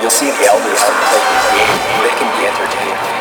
you'll see the elders play the game, they can be entertained.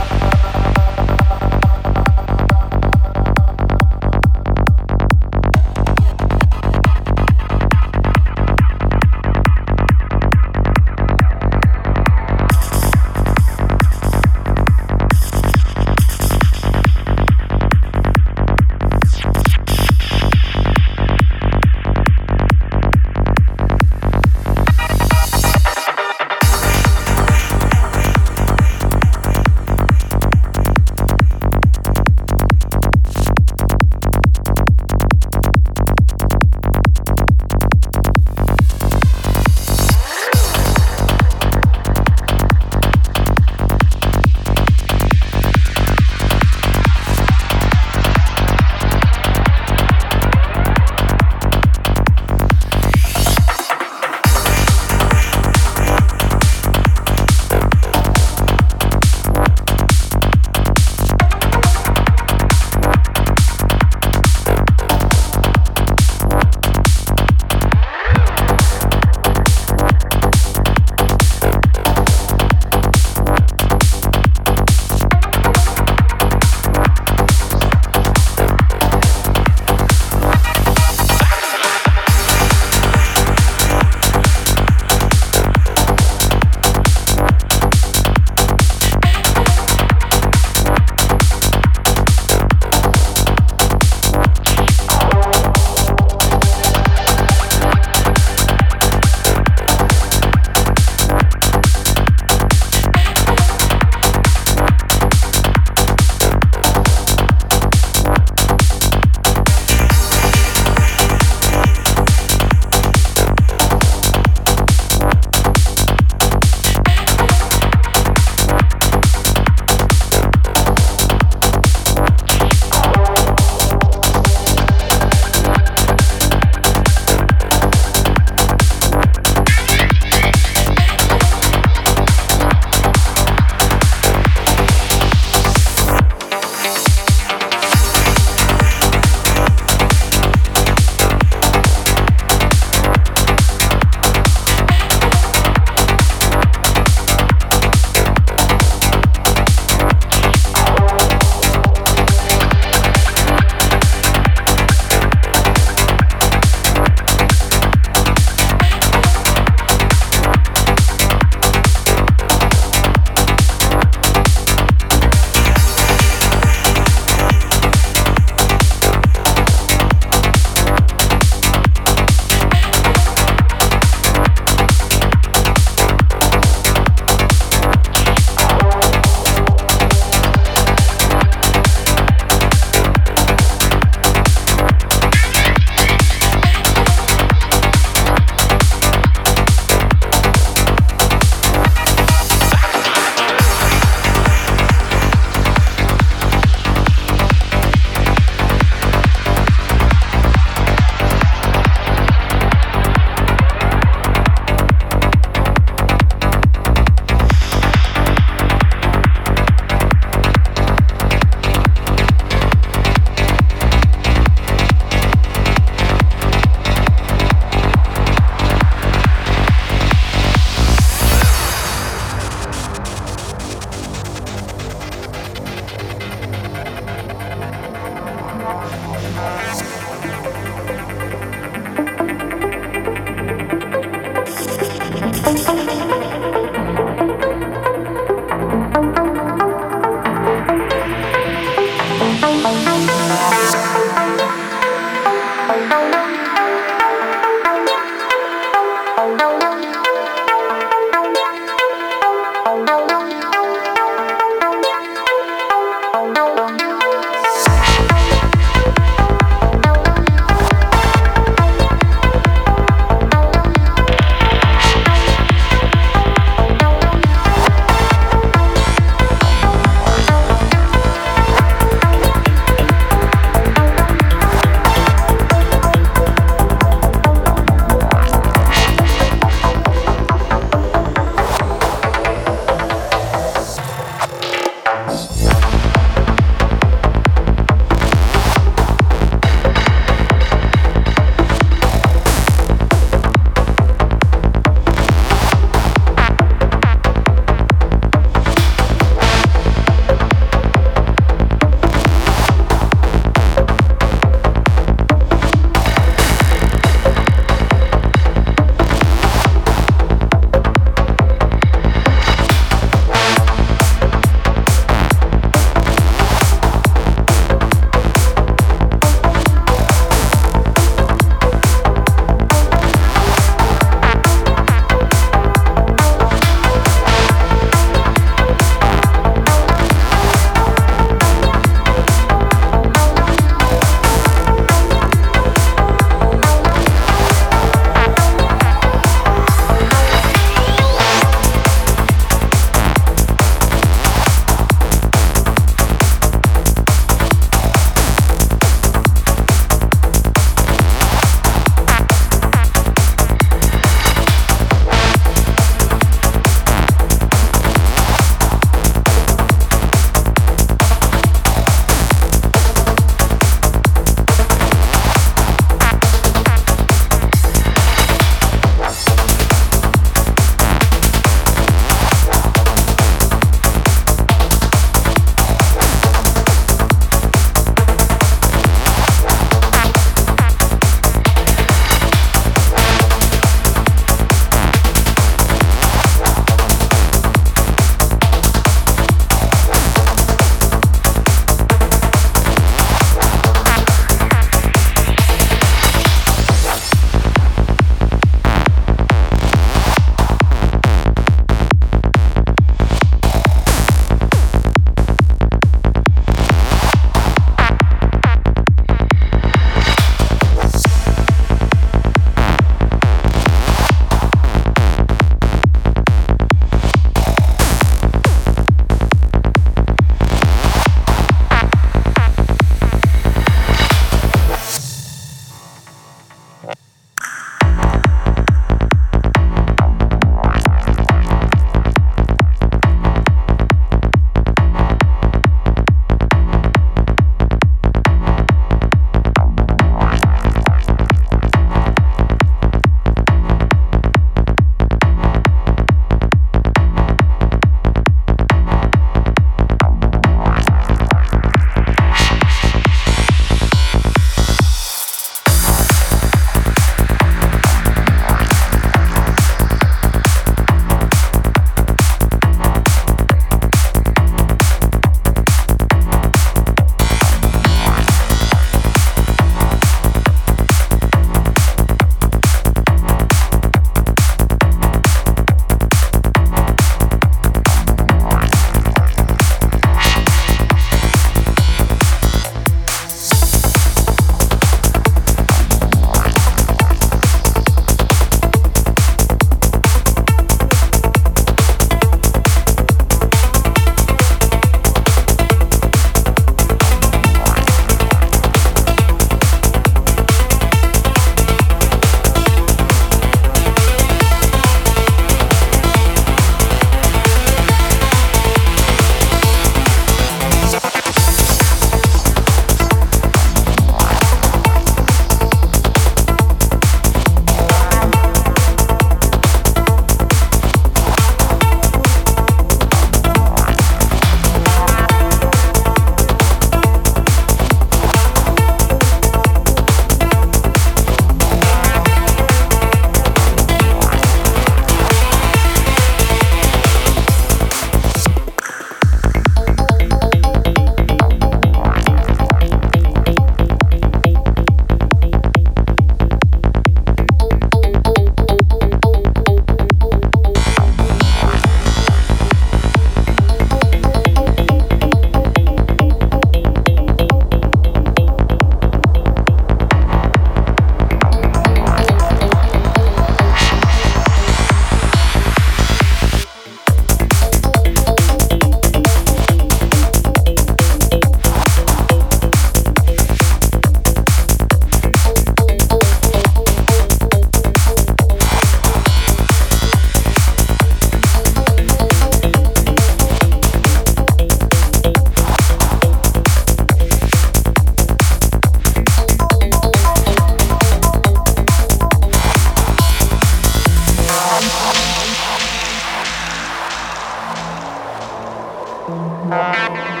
Música